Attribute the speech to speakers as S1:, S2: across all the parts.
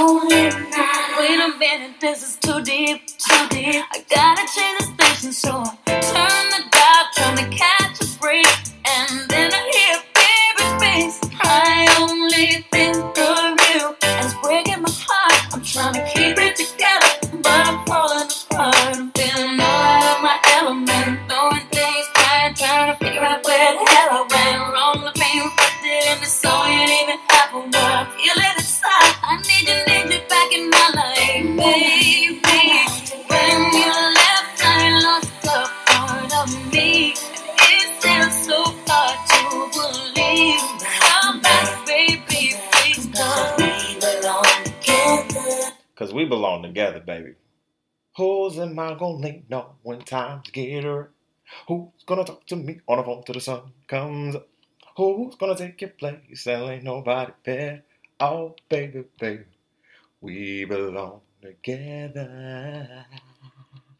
S1: Wait a minute, this is too deep, too deep. I gotta change the station, so I when
S2: get rough? Who's gonna talk to me on the phone till the sun comes up? Who's gonna take your place? There ain't nobody better. Oh, baby, baby, we belong together.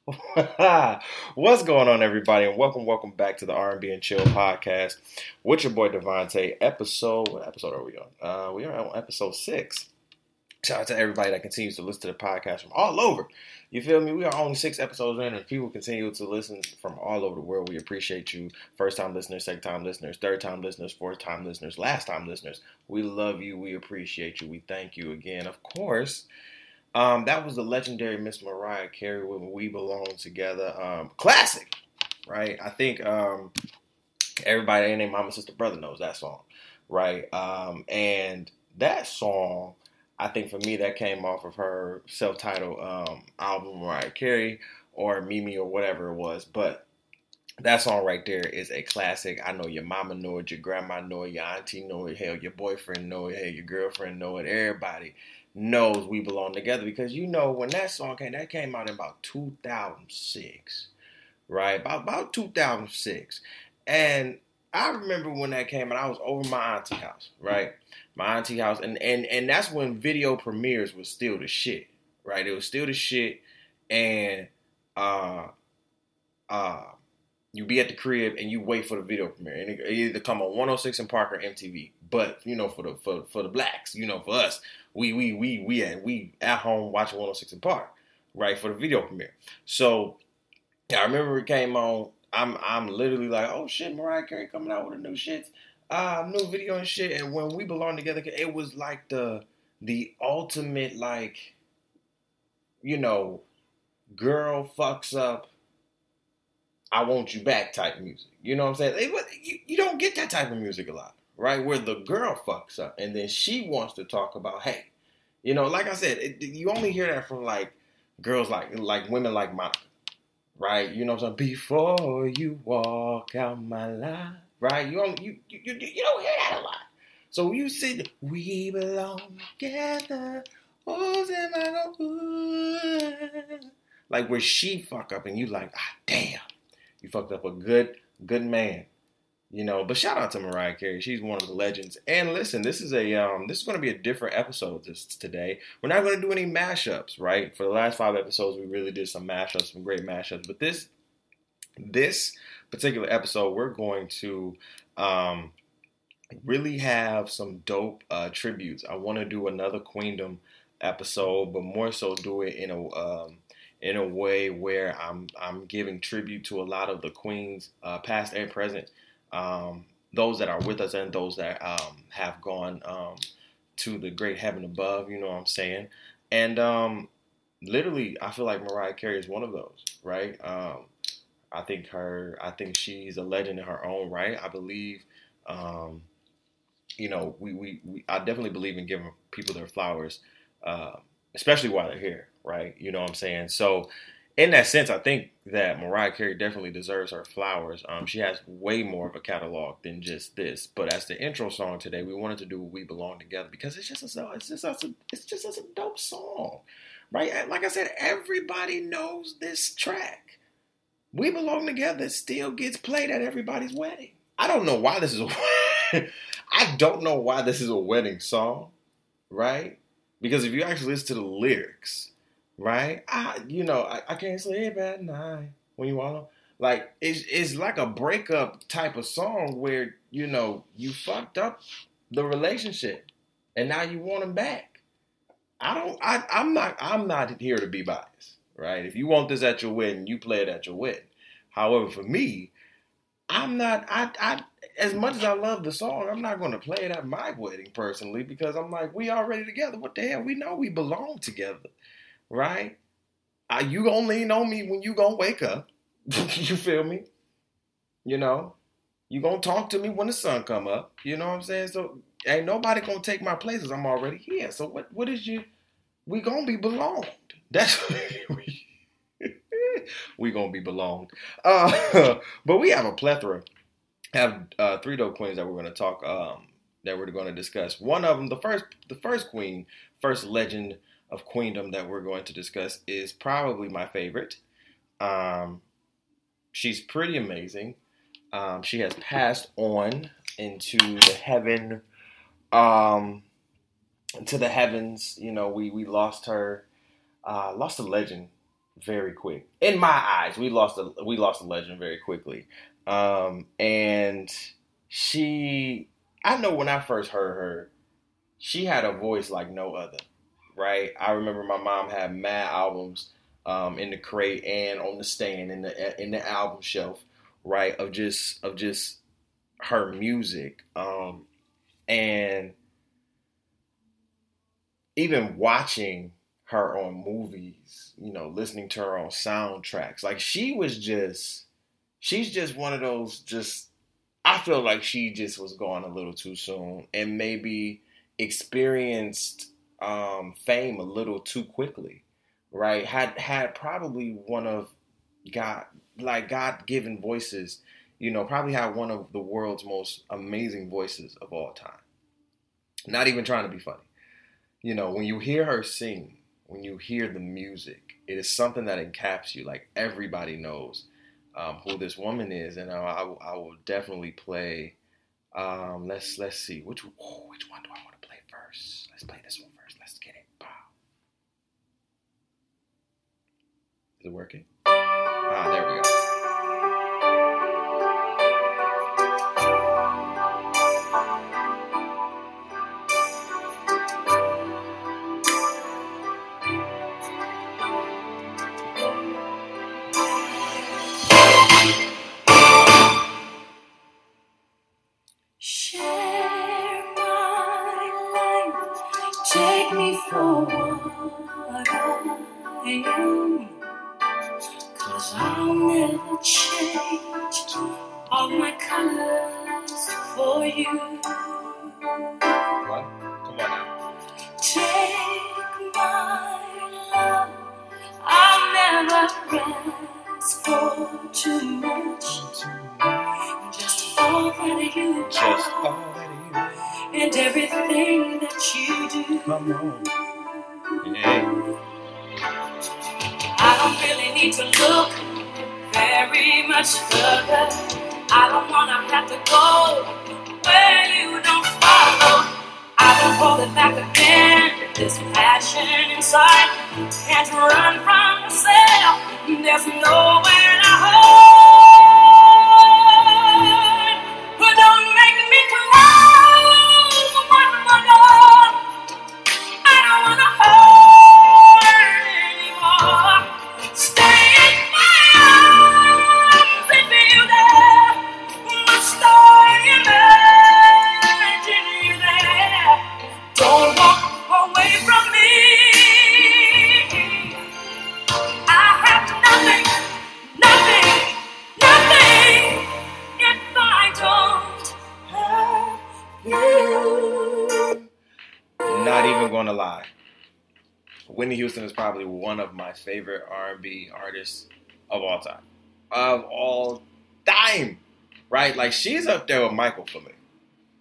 S2: What's going on, everybody, and welcome, welcome back to the R&B and Chill podcast with your boy DeVonta'. Episode, what episode are we on? Uh, we are on episode six. Shout out to everybody that continues to listen to the podcast from all over. You feel me? We are only six episodes in, and people continue to listen from all over the world. We appreciate you. First time listeners, second time listeners, third time listeners, fourth time listeners, last time listeners. We love you. We appreciate you. We thank you again. Of course, um, that was the legendary Miss Mariah Carey with We Belong Together. Um, classic, right? I think um, everybody and their mama, sister, brother knows that song, right? Um, and that song. I think for me that came off of her self-titled um, album, Mariah Carey, or Mimi, or whatever it was. But that song right there is a classic. I know your mama know it, your grandma know it, your auntie know it, hell, your boyfriend know it, hell, your girlfriend know it. Everybody knows we belong together because you know when that song came, that came out in about 2006, right? About about 2006, and I remember when that came out. I was over my auntie house, right? My auntie house, and and and that's when video premieres was still the shit, right? It was still the shit, and uh, uh, you be at the crib and you wait for the video premiere, and it, it either come on 106 and Park or MTV. But you know, for the for for the blacks, you know, for us, we we we we at we at home watching 106 and Park, right, for the video premiere. So I remember it came on. I'm I'm literally like, oh shit, Mariah Carey coming out with a new shit, uh, new video and shit. And when we belong together, it was like the the ultimate like, you know, girl fucks up, I want you back type music. You know what I'm saying? It, you, you don't get that type of music a lot, right? Where the girl fucks up and then she wants to talk about, hey, you know, like I said, it, you only hear that from like girls like like women like Monica, right? You know what I'm saying? Before you walk out my life, right? You don't you you, you, you don't hear that a lot. So you see we belong together, gonna like where she fuck up and you like, ah damn, you fucked up a good good man. You know, but shout out to Mariah Carey. She's one of the legends. And listen, this is a um this is gonna be a different episode this today. We're not gonna do any mashups, right? For the last five episodes, we really did some mashups, some great mashups. But this this particular episode, we're going to um really have some dope uh tributes. I want to do another Queendom episode, but more so do it in a um in a way where I'm I'm giving tribute to a lot of the queens, uh, past and present, um, those that are with us and those that um, have gone um, to the great heaven above. You know what I'm saying? And um, literally, I feel like Mariah Carey is one of those, right? Um, I think her, I think she's a legend in her own right. I believe, um, you know, we, we, we, I definitely believe in giving people their flowers, uh, especially while they're here, right? You know what I'm saying? So, in that sense, I think that Mariah Carey definitely deserves her flowers. Um, she has way more of a catalog than just this. But as the intro song today, we wanted to do "We Belong Together" because it's just a, it's just a, it's just a dope song, right? Like I said, everybody knows this track. "We Belong Together" still gets played at everybody's wedding. I don't know why this is. A, I don't know why this is a wedding song, right? Because if you actually listen to the lyrics, right? I, you know, I, I can't sleep at night when you want to. Like it's it's like a breakup type of song where you know you fucked up the relationship and now you want them back. I don't. I, I'm not. I'm not here to be biased, right? If you want this at your wedding, you play it at your wedding. However, for me, I'm not. I. I as much as I love the song, I'm not going to play it at my wedding personally because I'm like, we already together. What the hell? We know we belong together right? Are you gonna lean on me when you gonna wake up? you feel me? You know, you gonna talk to me when the sun come up. You know what I'm saying? So ain't nobody gonna take my places. I'm already here. So what? What is you? We gonna be belonged. That's we, we gonna be belonged. Uh, but we have a plethora. Have uh, three dope queens that we're gonna talk. Um, that we're gonna discuss. One of them, the first, the first queen, first legend of queendom that we're going to discuss is probably my favorite. Um, she's pretty amazing. Um, she has passed on into the heaven, um, into the heavens. You know, we we lost her, uh, lost a legend very quick. In my eyes, we lost a we lost a legend very quickly. Um, and she, I know when I first heard her, she had a voice like no other right? I remember my mom had mad albums um, in the crate and on the stand in the in the album shelf, right? Of just of just her music, um, and even watching her on movies, you know, listening to her on soundtracks. Like she was just, she's just one of those. Just I feel like she just was gone a little too soon, and maybe experienced um, fame a little too quickly, right? Had had probably one of God like God given voices, you know, probably had one of the world's most amazing voices of all time. Not even trying to be funny. You know, when you hear her sing, when you hear the music, it is something that encaps you. Like everybody knows um, who this woman is, and I, I, I will definitely play. Um, let's let's see which which one do I want to play first? Let's play this one. Is it working? Ah, there we go.
S1: You.
S2: What? Come on now.
S1: Take my love. I'll never ask for too much. Just all that you
S2: Just all that
S1: and everything that you do.
S2: come on. Yeah.
S1: I don't really need to look very much further. I don't wanna have to go you don't follow. I won't hold it back again. This passion inside can't run from myself. There's nowhere to hide.
S2: Houston is probably one of my favorite R&B artists of all time. Of all time, right? Like she's up there with Michael for me.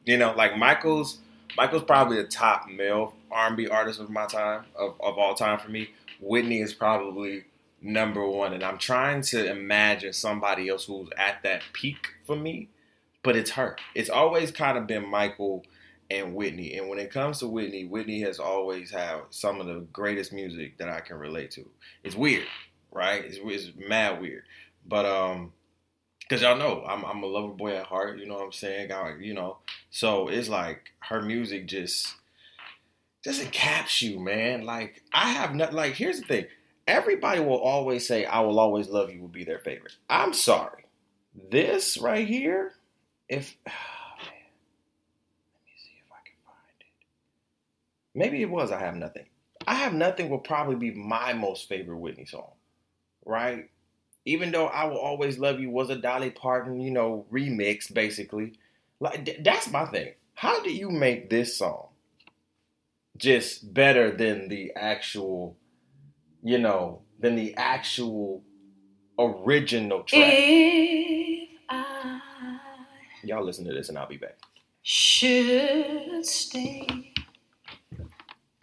S2: You know, like Michael's Michael's probably the top male R&B artist of my time of, of all time for me. Whitney is probably number one, and I'm trying to imagine somebody else who's at that peak for me, but it's her. It's always kind of been Michael and Whitney, and when it comes to Whitney, Whitney has always had some of the greatest music that I can relate to. It's weird, right? It's, it's mad weird, but um, because y'all know I'm I'm a lover boy at heart. You know what I'm saying? I, you know, so it's like her music just just encaps you, man. Like I have not like here's the thing. Everybody will always say I will always love you will be their favorite. I'm sorry. This right here, if oh man. Let me see if I can find it. Maybe it was I have nothing. I have nothing will probably be my most favorite Whitney song. Right? Even though I will always love you was a Dolly Parton, you know, remix basically. Like that's my thing. How do you make this song just better than the actual, you know, than the actual original track.
S1: If I
S2: Y'all listen to this and I'll be back.
S1: should stay,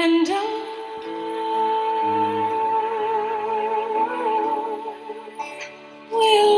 S1: And I will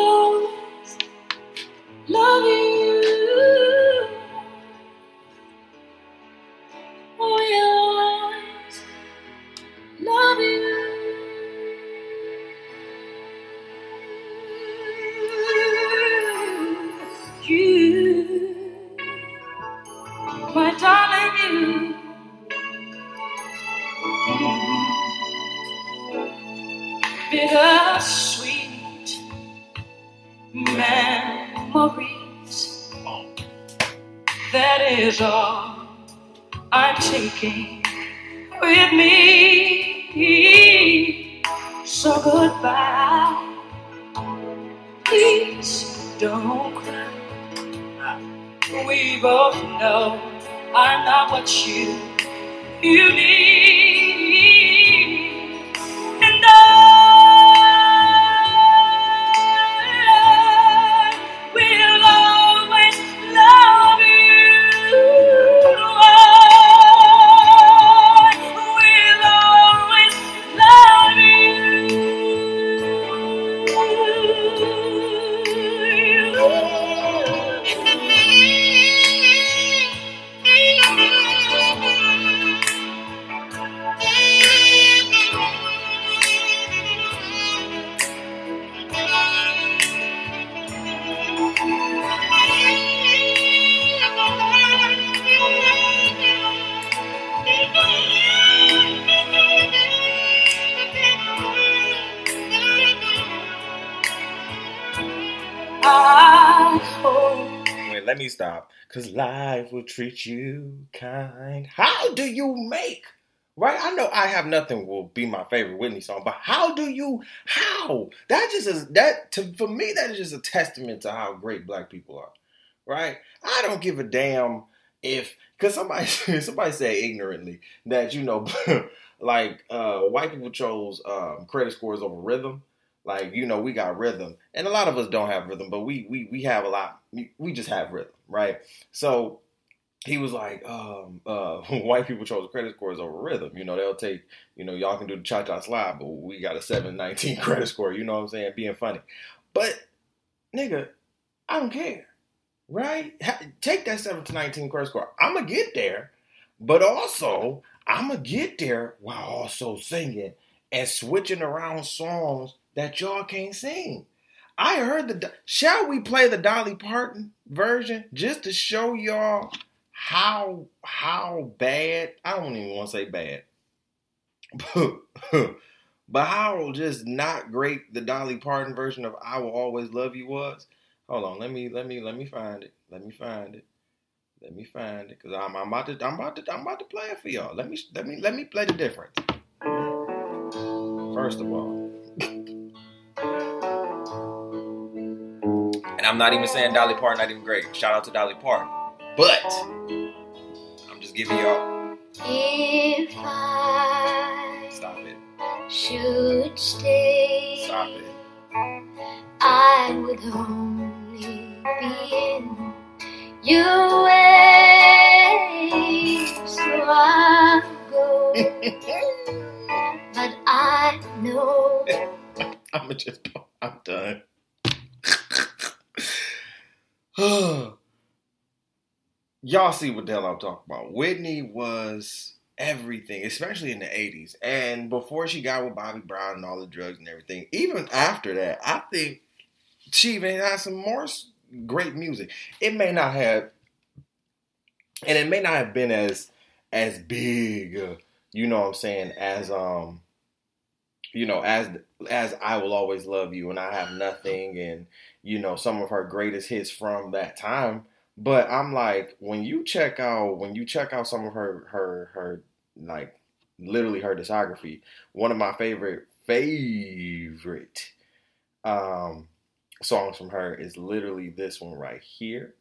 S2: Wait, let me stop. Cause life will treat you kind. How do you make? Right? I know I have nothing will be my favorite Whitney song, but how do you how? That just is that to for me that is just a testament to how great black people are. Right? I don't give a damn if cause somebody somebody said ignorantly that you know like uh white people chose um credit scores over rhythm. Like you know, we got rhythm, and a lot of us don't have rhythm, but we we we have a lot. We, just have rhythm, right? So he was like, um, uh, white people chose credit scores over rhythm. You know, they'll take, you know, y'all can do the cha cha slide, but we got a seven nineteen credit score. You know what I'm saying? Being funny, but nigga, I don't care, right? Take that seven to nineteen credit score. I'm gonna get there, but also I'm gonna get there while also singing and switching around songs that y'all can't sing. I heard the. Shall we play the Dolly Parton version just to show y'all how how bad? I don't even want to say bad, but how just not great the Dolly Parton version of "I Will Always Love You" was. Hold on, let me let me let me find it. Let me find it. Let me find it, cause I'm, I'm about to I'm about to I'm about to play it for y'all. Let me let me let me play the difference. First of all, I'm not even saying Dolly Parton not even great. Shout out to Dolly Parton, but I'm just giving y'all.
S1: If I
S2: Stop it.
S1: should stay,
S2: Stop it.
S1: I would only be in your way. So I go, but I know
S2: I'ma just I'm done. Y'all see what the hell I'm talking about. Whitney was everything, especially in the 80s. And before she got with Bobby Brown and all the drugs and everything, even after that, I think she even had some more great music. It may not have and it may not have been as as big, uh, you know what I'm saying, as um you know, as as I will always love you and I have nothing and you know some of her greatest hits from that time. But I'm like, when you check out when you check out some of her her her like literally her discography, one of my favorite favorite um songs from her is literally this one right here.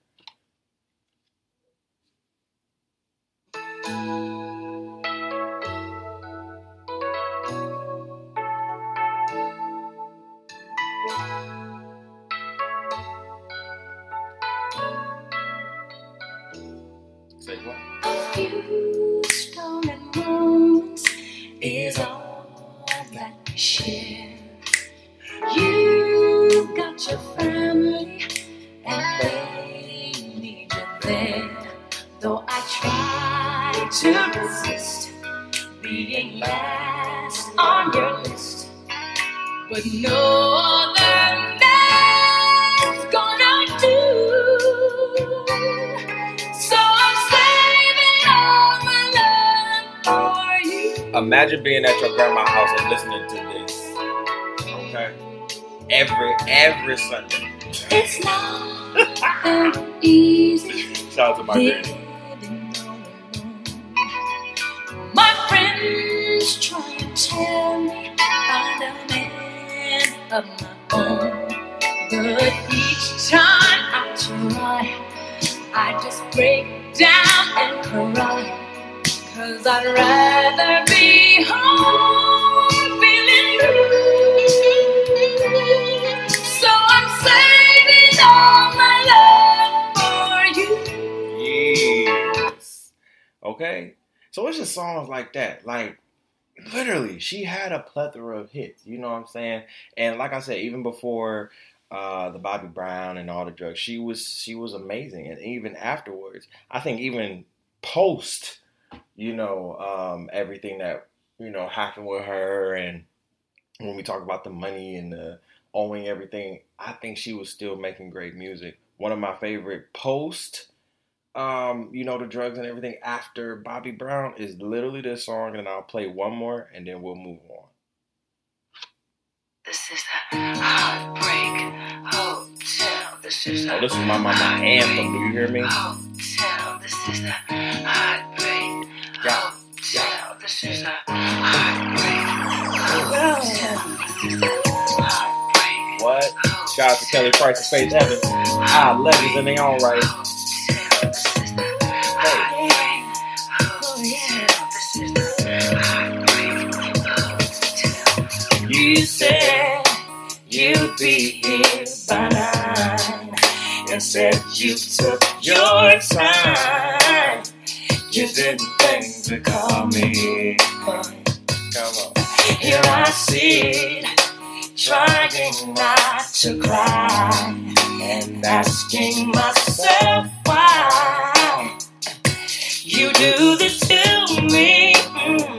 S1: You've your family, and they need you there. Though I try to resist being last on your list, but no other man's gonna do. So I'm saving all my love for you.
S2: Imagine being at your grandma's house and listening to. Every every Sunday.
S1: It's not easy.
S2: Shout out to my granny.
S1: living all alone. My friends try to tell me I'm a man of my own. But each time I try, I just break down and cry. Cause I'd rather be home
S2: Okay. So it's just songs like that. Like literally, she had a plethora of hits. You know what I'm saying? And like I said, even before uh, the Bobby Brown and all the drugs, she was she was amazing. And even afterwards, I think even post, you know, um, everything that you know happened with her, and when we talk about the money and the owing everything, I think she was still making great music. One of my favorite post um, you know, the drugs and everything after Bobby Brown is literally this song, and I'll play one more and then we'll move on.
S1: This is the Heartbreak Hotel. This is
S2: Oh, this is my my, my anthem. Do you hear me?
S1: Hotel. This is the Heartbreak
S2: Yeah,
S1: Hotel. This is the Heartbreak Hotel. This is the
S2: What? Shout out to Kelly Price and Faith Evans. Ah, legends in their own right.
S1: You said you'd be here by nine. Instead, you took your time. You didn't think to call me.
S2: Come on.
S1: Here I sit, trying not to cry, and asking myself why you do this to me, Mm, yeah,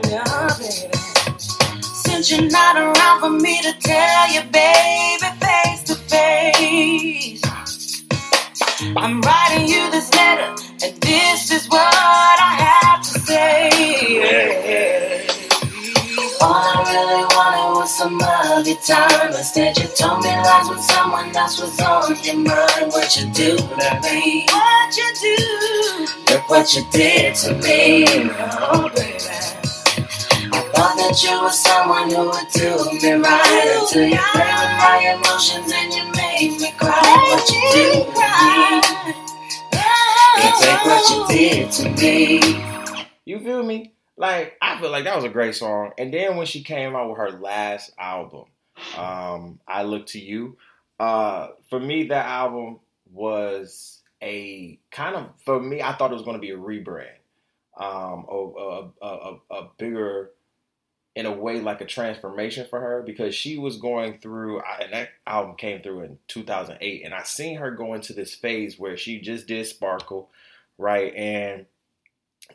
S1: baby. Since you're not around for me to tell you, baby, face to face. I'm writing you this letter, and this is what I have to say. All I
S3: really wanted was some of your
S1: time. Instead, you told me lies when someone else was on your mind. What you do to me? What you do? Look what you did to me, oh baby. I thought that you were someone who would do me right until you played with my emotions and you made me cry. What you do to me? Can't take what you did to me.
S2: You feel me? Like I feel like that was a great song. And then when she came out with her last album, um, I Look to You. Uh, for me, that album was a kind of for me. I thought it was going to be a rebrand, um, a, a, a, a bigger, in a way, like a transformation for her because she was going through. And that album came through in 2008, and I seen her go into this phase where she just did Sparkle, right? And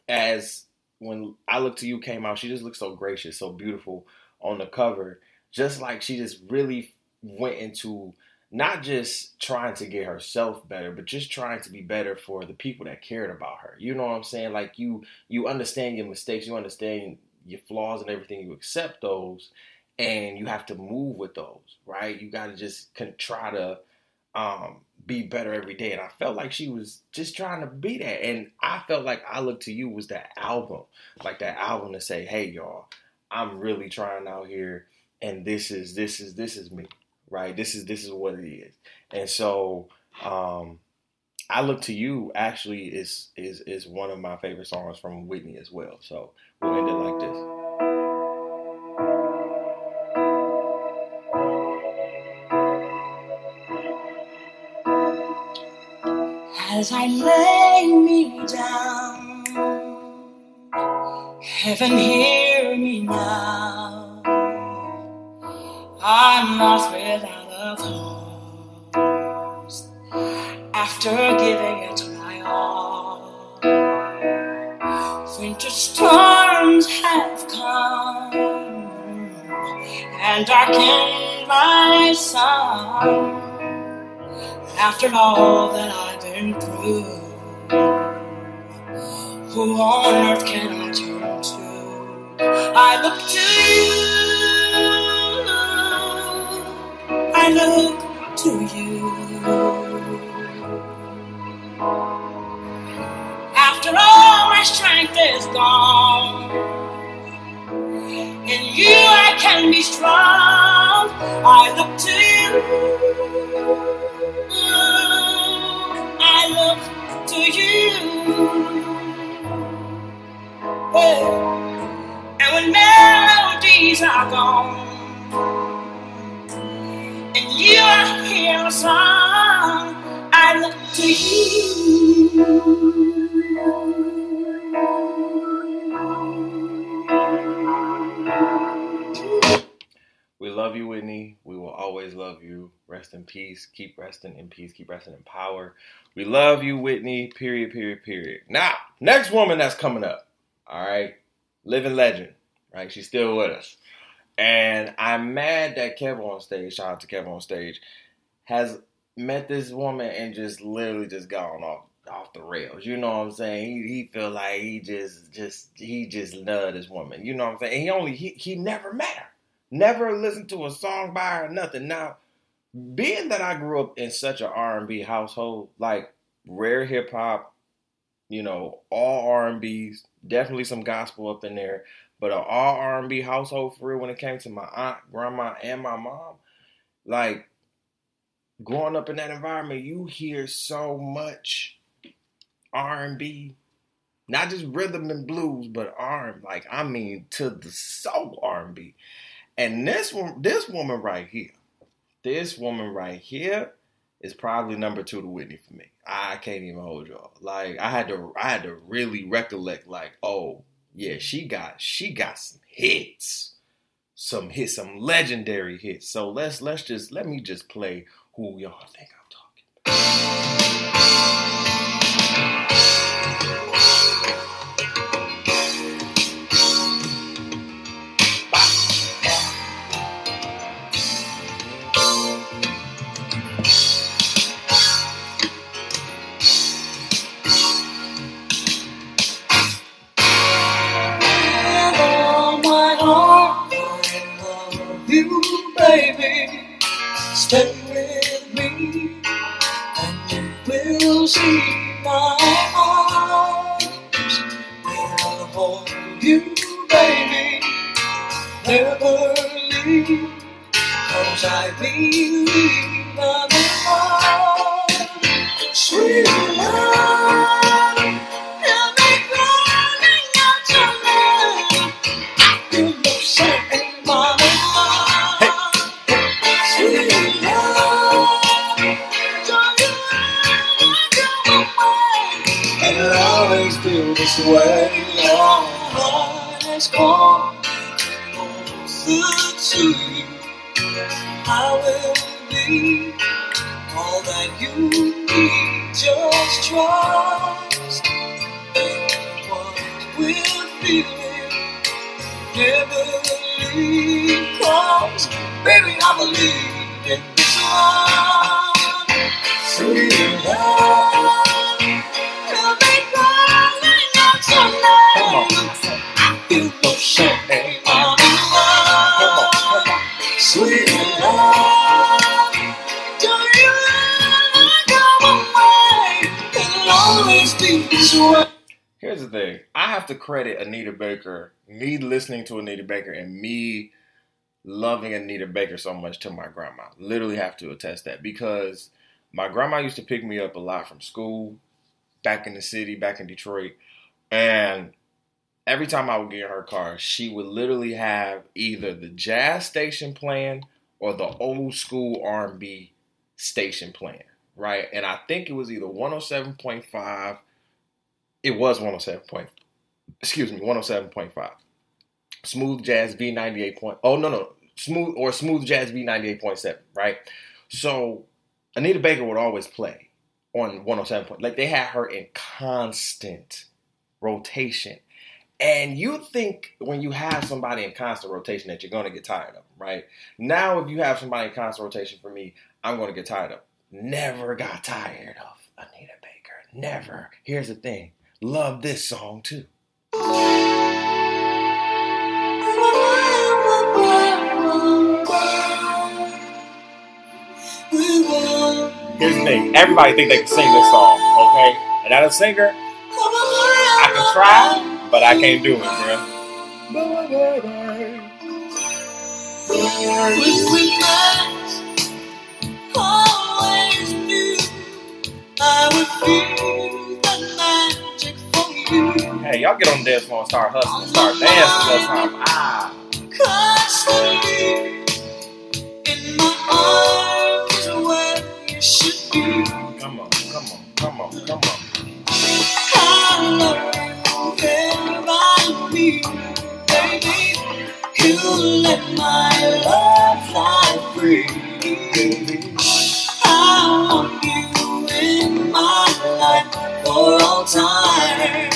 S2: as when I Look to You came out, she just looked so gracious, so beautiful on the cover. Just like she just really went into not just trying to get herself better, but just trying to be better for the people that cared about her. You know what I'm saying? Like you you understand your mistakes, you understand your flaws and everything, you accept those and you have to move with those, right? You got to just try to um, be better every day. And I felt like she was just trying to be that. And I felt like I Look to You was that album, like that album to say, hey, y'all, I'm really trying out here. And this is, this is, this is me, right? This is, this is what it is. And so, um, I Look to You actually is, is, is one of my favorite songs from Whitney as well. So we'll end it like this.
S1: as I lay me down. Heaven, hear me now. I'm lost without after giving it my all. Winter storms have come and darkened my sun. After all that I've been through, who on earth can I turn to? I look to you. I look to you. Strength is gone, in you I can be strong. I look to you. I look to you. Oh, and when melodies are gone, and you are hear a song, I look to you.
S2: We love you, Whitney. We will always love you. Rest in peace. Keep resting in peace. Keep resting in power. We love you, Whitney. Period, period, period. Now, next woman that's coming up. All right. Living legend. Right? She's still with us. And I'm mad that Kevin OnStage, shout out to Kevin OnStage, has met this woman and just literally just gone off off the rails. You know what I'm saying? He, he feel like he just just he just loved this woman. You know what I'm saying? And he only he he never met her. Never listened to a song by her, nothing. Now, being that I grew up in such an R&B household, like rare hip hop, you know, all R&Bs, definitely some gospel up in there, but an all R&B household for real when it came to my aunt, grandma, and my mom, like growing up in that environment, you hear so much R&B, not just rhythm and blues, but R, like I mean to the soul R&B. And this one, this woman right here, this woman right here is probably number two to Whitney for me. I can't even hold y'all. Like I had to, I had to really recollect. Like, oh yeah, she got, she got some hits, some hits, some legendary hits. So let's let's just let me just play who y'all think I'm talking.
S1: you, Stay with me, and you will see my arms will hold you, baby. Never leave, cause I believe I'm. Sweet love, you need. Just trust in what we're feeling. Never leave, cause baby, I believe in this love. Sweet love, you'll be calling out your name. Champagne, I'm in love. Sweet
S2: Here's the thing. I have to credit Anita Baker, me listening to Anita Baker and me loving Anita Baker so much to my grandma. Literally have to attest that because my grandma used to pick me up a lot from school back in the city, back in Detroit. And every time I would get in her car, she would literally have either the jazz station playing or the old school R&B station playing, right? And I think it was either 107.5 it was 107 point, excuse me, 107.5. Smooth Jazz V98 point. Oh no no, smooth or Smooth Jazz V98.7, right? So Anita Baker would always play on 107 point. Like they had her in constant rotation. And you think when you have somebody in constant rotation that you're going to get tired of right? Now, if you have somebody in constant rotation for me, I'm going to get tired of. Never got tired of Anita Baker. Never. Here's the thing love this song too. Here's the thing everybody think they can sing this song, okay? And as a singer, I can try, but I can't do it, bruh.
S1: When we always knew I would feel
S2: Hey, y'all get on the dance floor and start hustling, start dancing time. Ah. Come on, come on, come on, come on.
S1: Let my love fly free. I want you in my life for all time.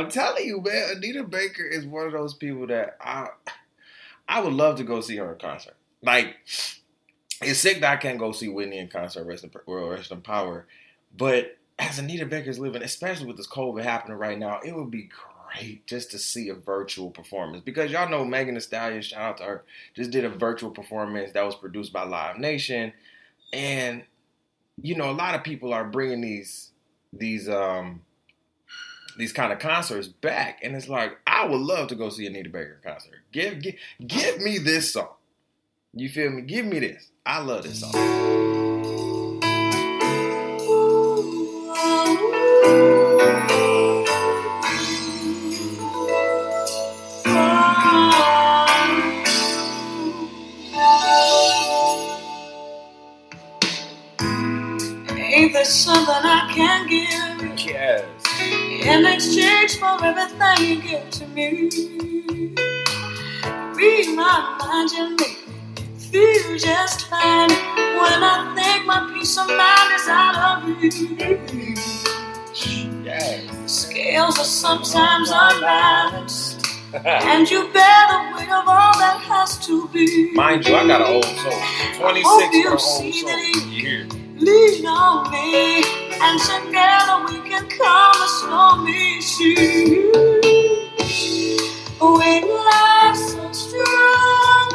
S2: I'm telling you, man, Anita Baker is one of those people that I I would love to go see her in concert. Like, it's sick that I can't go see Whitney in concert, rest in, rest in power. But as Anita Baker's living, especially with this COVID happening right now, it would be great just to see a virtual performance. Because y'all know Megan Thee Stallion, shout out to her, just did a virtual performance that was produced by Live Nation. And, you know, a lot of people are bringing these, these, um, these kind of concerts back, and it's like I would love to go see Anita Baker concert. Give, give, give me this song. You feel me? Give me this. I love this song.
S1: For everything you give to me. Read my mind and make me feel just fine when I think my peace of mind is out of reach.
S2: Yes.
S1: Scales are sometimes unbalanced, and you bear the weight of all that has to be.
S2: Mind you, I got an old soul. 26
S1: hope you
S2: for an old soul. You?
S1: Lean on me, and together we can calm the stormy seas. When life's so strong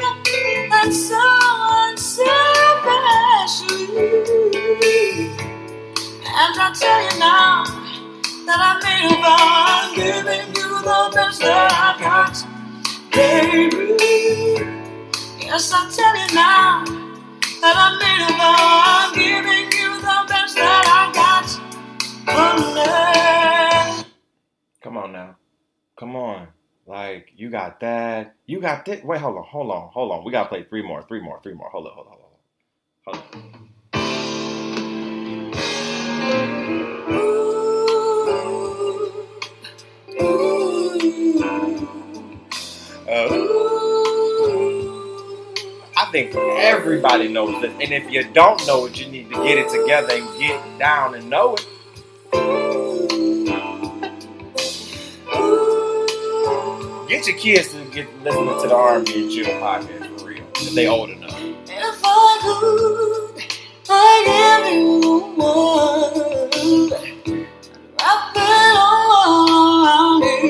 S1: and so unselfishly, and I tell you now that I made a vow, giving you the best that I got, baby. Yes, I tell you now that I made a vow. Giving you the best that.
S2: Come on now. Come on. Like, you got that. You got this. Wait, hold on, hold on, hold on. We got to play three more, three more, three more. Hold on, hold on, hold on. Hold on.
S1: Ooh, ooh,
S2: Uh,
S1: ooh.
S2: I think everybody knows this. And if you don't know it, you need to get it together and get down and know it. Get your kids to get listening to the R&B and Chill podcast for real. If they old enough.
S1: If I could, I'd give you the world. Wrap all around you.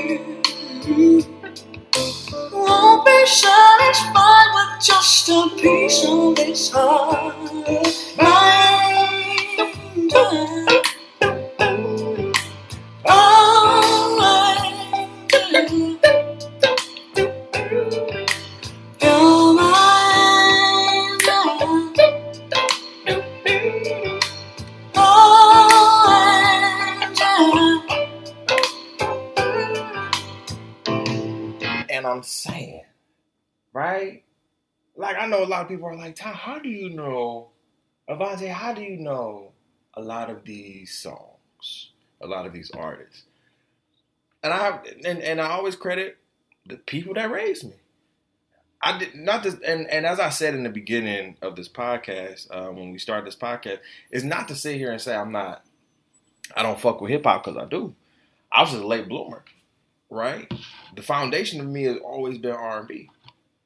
S2: People are like, Tom, how do you know, Avante, how do you know a lot of these songs, a lot of these artists? And I and, and I always credit the people that raised me. I did not this, and and as I said in the beginning of this podcast, uh, when we started this podcast, is not to sit here and say I'm not, I don't fuck with hip hop because I do. I was just a late bloomer, right? The foundation of me has always been R and B,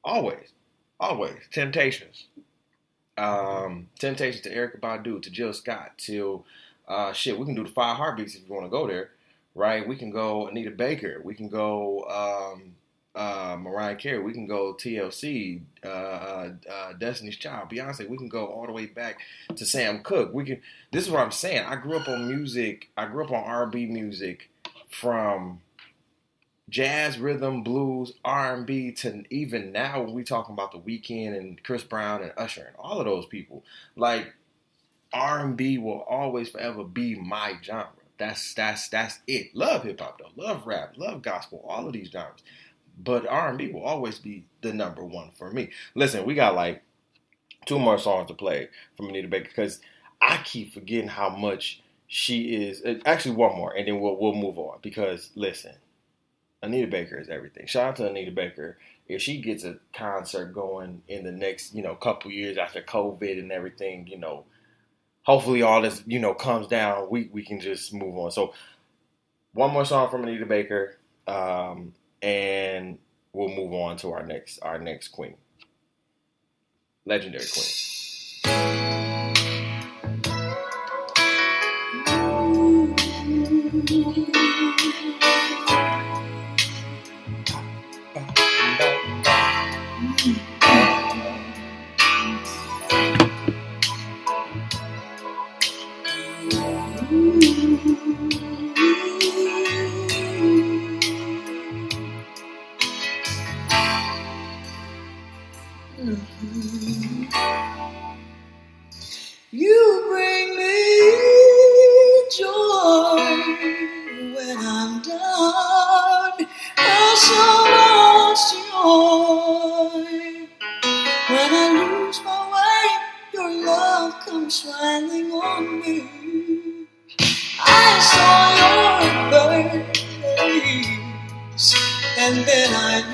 S2: always, always. Temptations, um, Temptations to Erykah Badu, to Jill Scott, to uh, shit. We can do the Five Heartbeats if you want to go there, right? We can go Anita Baker. We can go. Um, uh, Mariah Carey. We can go TLC, uh, uh, uh, Destiny's Child, Beyonce. We can go all the way back to Sam Cooke. We can. This is what I'm saying. I grew up on music. I grew up on R&B music from jazz, rhythm, blues, R&B to even now when we talking about the Weeknd and Chris Brown and Usher and all of those people. Like R&B will always forever be my genre. That's that's that's it. Love hip hop though. Love rap. Love gospel. All of these genres but R&B will always be the number one for me. Listen, we got like two more songs to play from Anita Baker because I keep forgetting how much she is. uh, Actually, one more, and then we'll we'll move on because listen, Anita Baker is everything. Shout out to Anita Baker. If she gets a concert going in the next, you know, couple years after COVID and everything, you know, hopefully all this, you know, comes down. We we can just move on. So, one more song from Anita Baker. Um, and we'll move on to our next our next queen, legendary queen.
S1: Thank you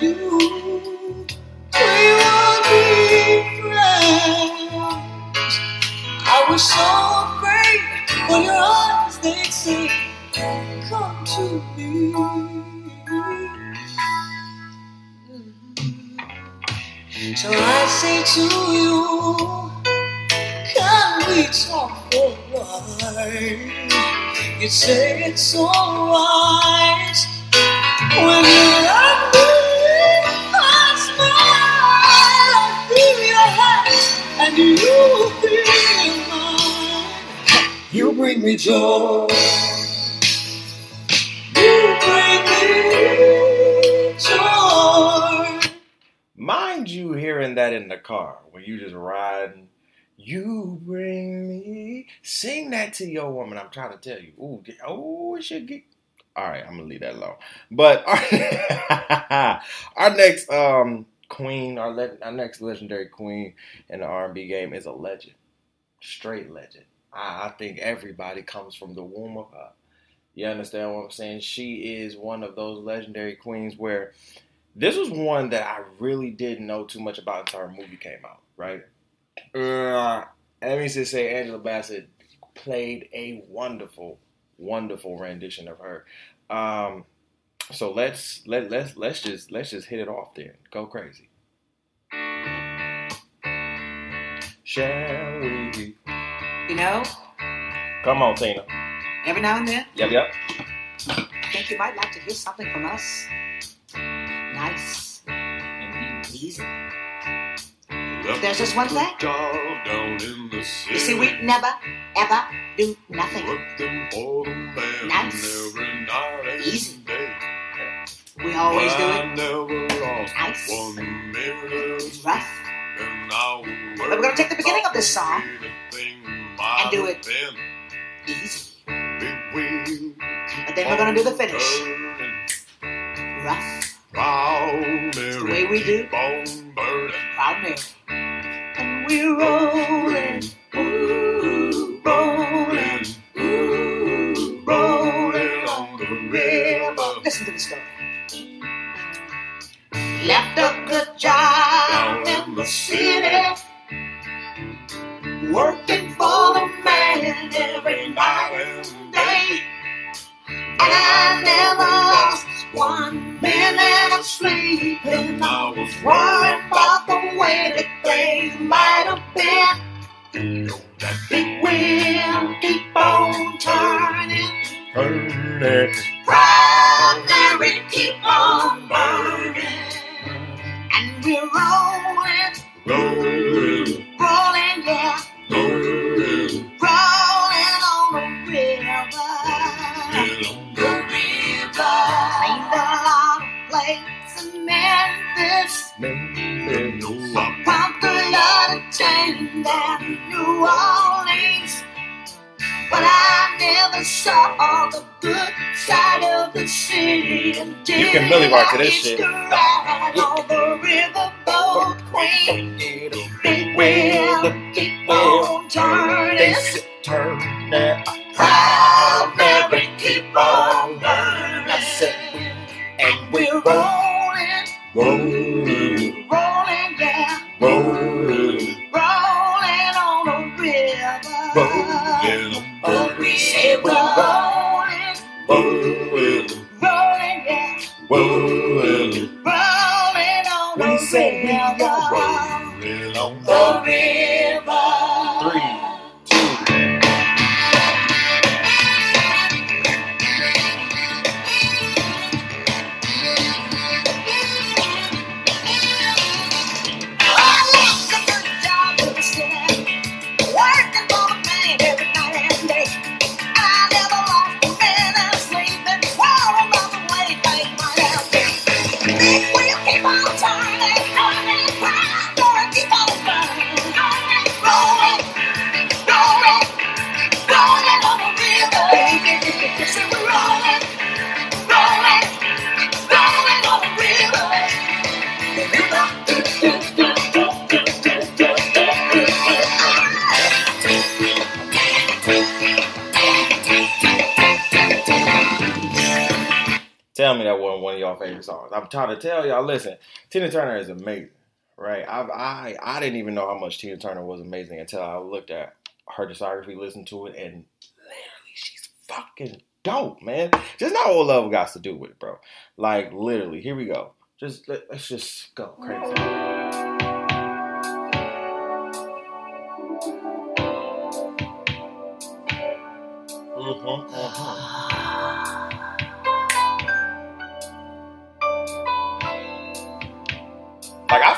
S1: We will be friends. I was so afraid when your eyes they'd say, "Come to me." So I say to you, can we talk for a while? You say it's alright when bring me joy. You bring me joy.
S2: Mind you, hearing that in the car when you just riding, you bring me. Sing that to your woman. I'm trying to tell you. Ooh, oh, it should get. All right, I'm gonna leave that alone. But our, our next um queen, our le- our next legendary queen in the R&B game is a legend, straight legend. I, I think everybody comes from the womb of her. You understand what I'm saying? She is one of those legendary queens where this was one that I really didn't know too much about until her movie came out, right? Uh, let me just say, Angela Bassett played a wonderful, wonderful rendition of her. Um, so let's let let's let's just let's just hit it off there. Go crazy. Shall we?
S4: You know,
S2: Come on, Tina.
S4: every now and then,
S2: Yep, yep.
S4: I think you might like to hear something from us. Nice and easy. There's just one thing. You see, we never, ever do nothing. Nice. Easy. We always do it nice and rough.
S5: But we're gonna take the beginning of this song
S4: and do it Easy.
S5: But then we're gonna do the finish.
S4: Rough.
S5: It's
S4: the way we do.
S5: Proud Mary.
S4: And we're rolling. Ooh, rolling. Ooh, rolling on the river.
S5: Listen to the story.
S4: Left a good job in the city. Working lost one minute of sleep. And I was worried about the way that things might have been. That big wheel keep on turning. Proud Mary keep on burning. And we're rolling, rolling, rolling, yeah. Memphis. Popular chain down New Orleans. But I never saw the good side of the city until
S2: You can Billy Rock to this
S4: I
S2: shit.
S4: on the riverboat queen.
S2: Turn that.
S4: Proud Mary, keep on burning.
S2: and
S4: We're rolling, rolling, yeah. Rolling rolling on the river. Say we're rolling, rolling, yeah. Rolling rolling on the
S2: We say we are
S4: river.
S2: on
S4: The river.
S2: Tell me that wasn't one of y'all favorite songs. I'm trying to tell y'all. Listen, Tina Turner is amazing, right? I I I didn't even know how much Tina Turner was amazing until I looked at her discography, listen to it, and literally, she's fucking dope, man. Just not all love got to do with it, bro. Like literally, here we go. Just let, us just go crazy. Mm-hmm, mm-hmm.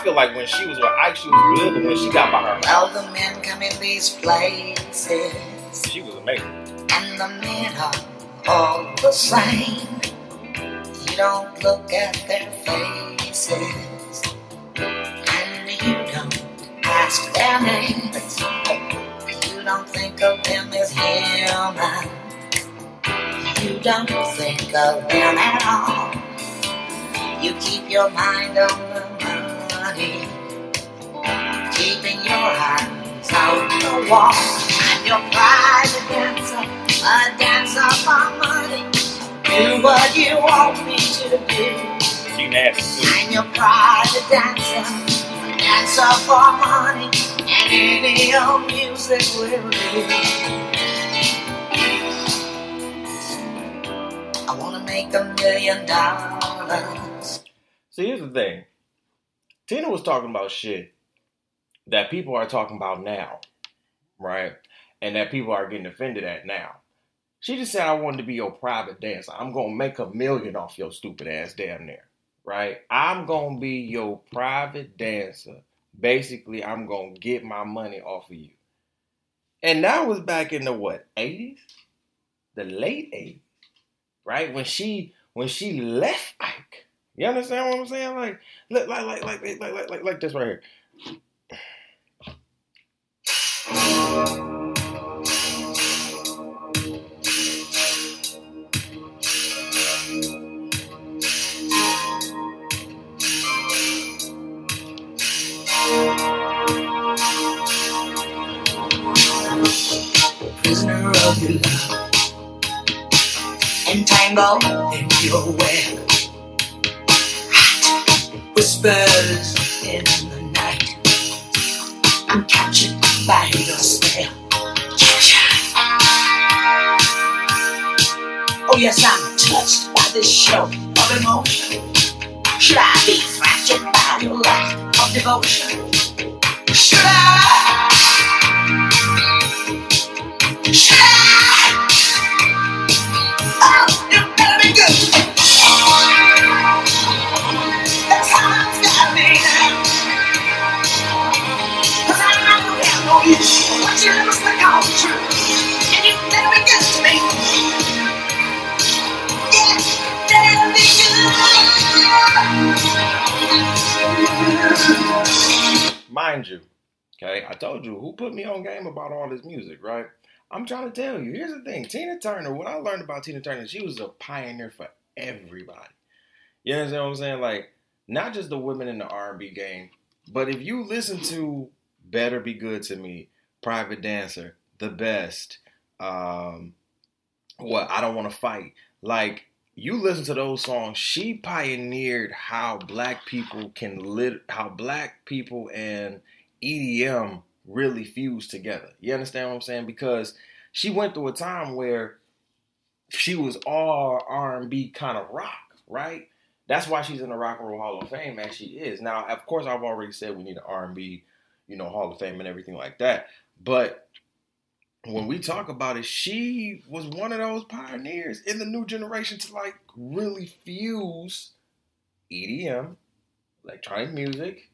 S2: Feel like when she was with Ike, she was good, but when she got by her,
S4: Well, the men come in these places,
S2: she was amazing.
S4: and the men are all the same. You don't look at their faces, and you don't ask their names. You don't think of them as human. You don't think of them at all. You keep your mind on money, keeping your eyes on the wall. And your private dancer, a dancer for money. Do what you want me to do.
S2: She nasty.
S4: I'm your private dancer, a dancer for money, and any old music will do. I wanna make a million dollars.
S2: See, here's the thing. Tina was talking about shit that people are talking about now, right? And that people are getting offended at now. She just said, I wanted to be your private dancer. I'm going to make a million off your stupid ass damn near, right? I'm going to be your private dancer. Basically, I'm going to get my money off of you. And that was back in the what, 80s? The late 80s, right? When she when she left Ike. You understand what I'm saying? Like, like, like, like, like, like, like, like, like this right here.
S4: prisoner of your love, entangled in your web. Whispers in the night. I'm captured by your spell. Oh yes, I'm touched by this show of emotion. Should I be fractured by your lack of devotion? Should I?
S2: Mind you, okay, I told you who put me on game about all this music, right? I'm trying to tell you. Here's the thing: Tina Turner. What I learned about Tina Turner, she was a pioneer for everybody. You understand what I'm saying? Like, not just the women in the R&B game, but if you listen to "Better Be Good to Me," "Private Dancer," "The Best," um, what I don't want to fight, like you listen to those songs, she pioneered how black people can lit how black people and EDM really fuse together. You understand what I'm saying? Because she went through a time where she was all R&B kind of rock, right? That's why she's in the Rock and Roll Hall of Fame as she is. Now, of course, I've already said we need an R&B, you know, Hall of Fame and everything like that. But when we talk about it, she was one of those pioneers in the new generation to like really fuse EDM, electronic music,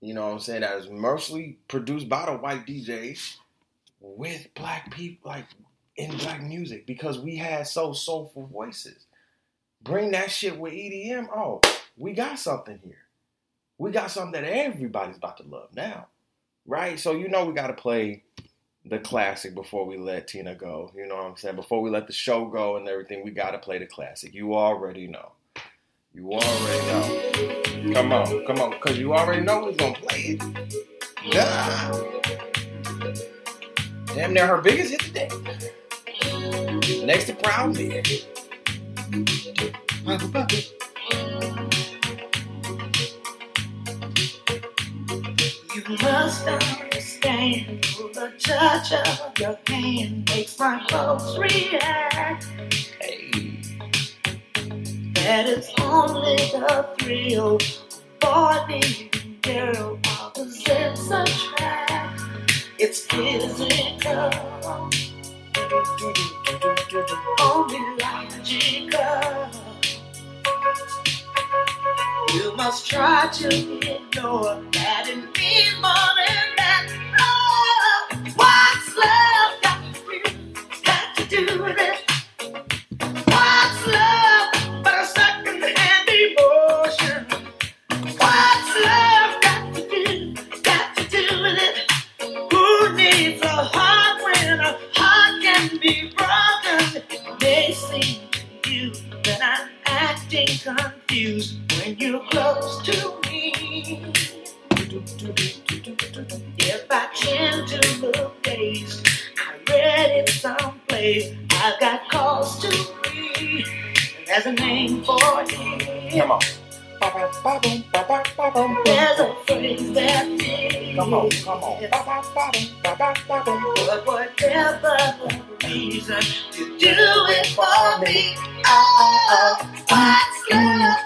S2: you know what I'm saying, that is mostly produced by the white DJs with black people, like in black music, because we had so soulful voices. Bring that shit with EDM. Oh, we got something here. We got something that everybody's about to love now, right? So you know we got to play the classic before we let Tina go. You know what I'm saying? Before we let the show go and everything, we got to play the classic. You already know. You already know. Come on, come on, because you already know who's to play it. Yeah. Damn near her biggest hit today. Next to Proud Mary.
S4: You must understand.
S6: The touch of your hand makes my folks react.
S2: Hey.
S6: That is only the thrill of boy meeting girl opposites attract. It's physical, only logical. You must try to ignore that it means more name for it.
S2: Come on.
S6: There's a phrase that means.
S2: Come on, come on.
S6: But whatever the reason, you do it for me. Oh, what's love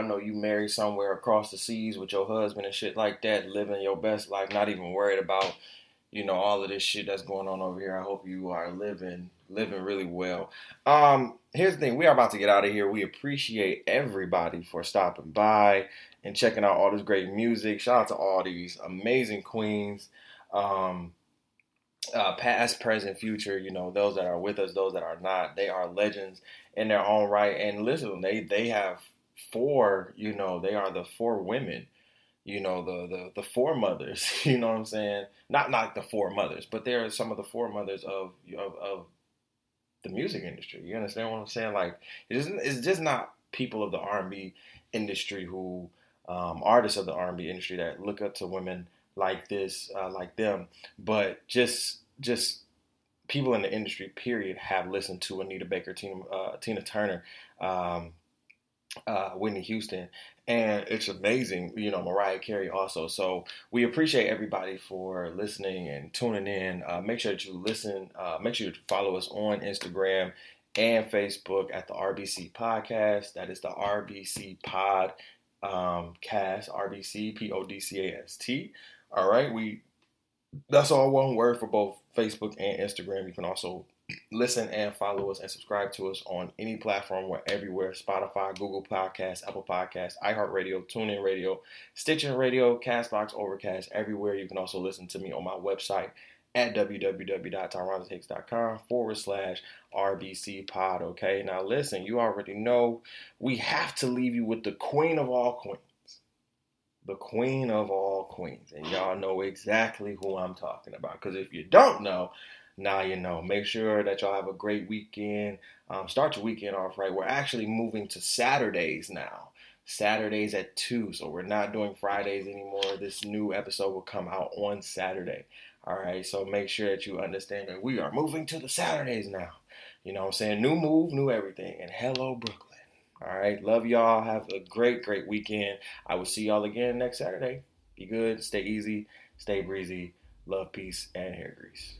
S2: I know you married somewhere across the seas with your husband and shit like that, living your best life, not even worried about, you know, all of this shit that's going on over here. I hope you are living living really well. Um, here's the thing, we are about to get out of here. We appreciate everybody for stopping by and checking out all this great music. Shout out to all these amazing queens. Um uh, past, present, future, you know, those that are with us, those that are not, they are legends in their own right. And listen, they they have four, you know, they are the four women, you know, the the the four mothers, you know what I'm saying? Not not the four mothers, but they're some of the four mothers of of, of the music industry. You understand what I'm saying? Like it's just, it's just not people of the R&B industry who um, artists of the R&B industry that look up to women like this, uh, like them, but just just people in the industry, period, have listened to Anita Baker, Tina, uh, Tina Turner, um, uh, Whitney Houston, and it's amazing. You know, Mariah Carey also. So we appreciate everybody for listening and tuning in. Uh, make sure that you listen. Uh, make sure you follow us on Instagram and Facebook at the RBC Podcast. That is the RBC Pod um, Cast, RBC P O D C A S T. All right, we that's all one word for both Facebook and Instagram. You can also listen and follow us and subscribe to us on any platform. We're everywhere Spotify, Google Podcasts, Apple Podcasts, iHeartRadio, TuneIn Radio, Stitcher Radio, Castbox, Overcast, everywhere. You can also listen to me on my website at www.tyronzahicks.com forward slash RBC pod. Okay, now listen, you already know we have to leave you with the queen of all queens the queen of all queens. And y'all know exactly who I'm talking about. Because if you don't know, now you know. Make sure that y'all have a great weekend. Um, start your weekend off right. We're actually moving to Saturdays now. Saturdays at 2. So we're not doing Fridays anymore. This new episode will come out on Saturday. All right. So make sure that you understand that we are moving to the Saturdays now. You know what I'm saying? New move, new everything. And hello, Brooklyn. All right. Love y'all. Have a great, great weekend. I will see y'all again next Saturday. Be good. Stay easy. Stay breezy. Love, peace, and hair grease.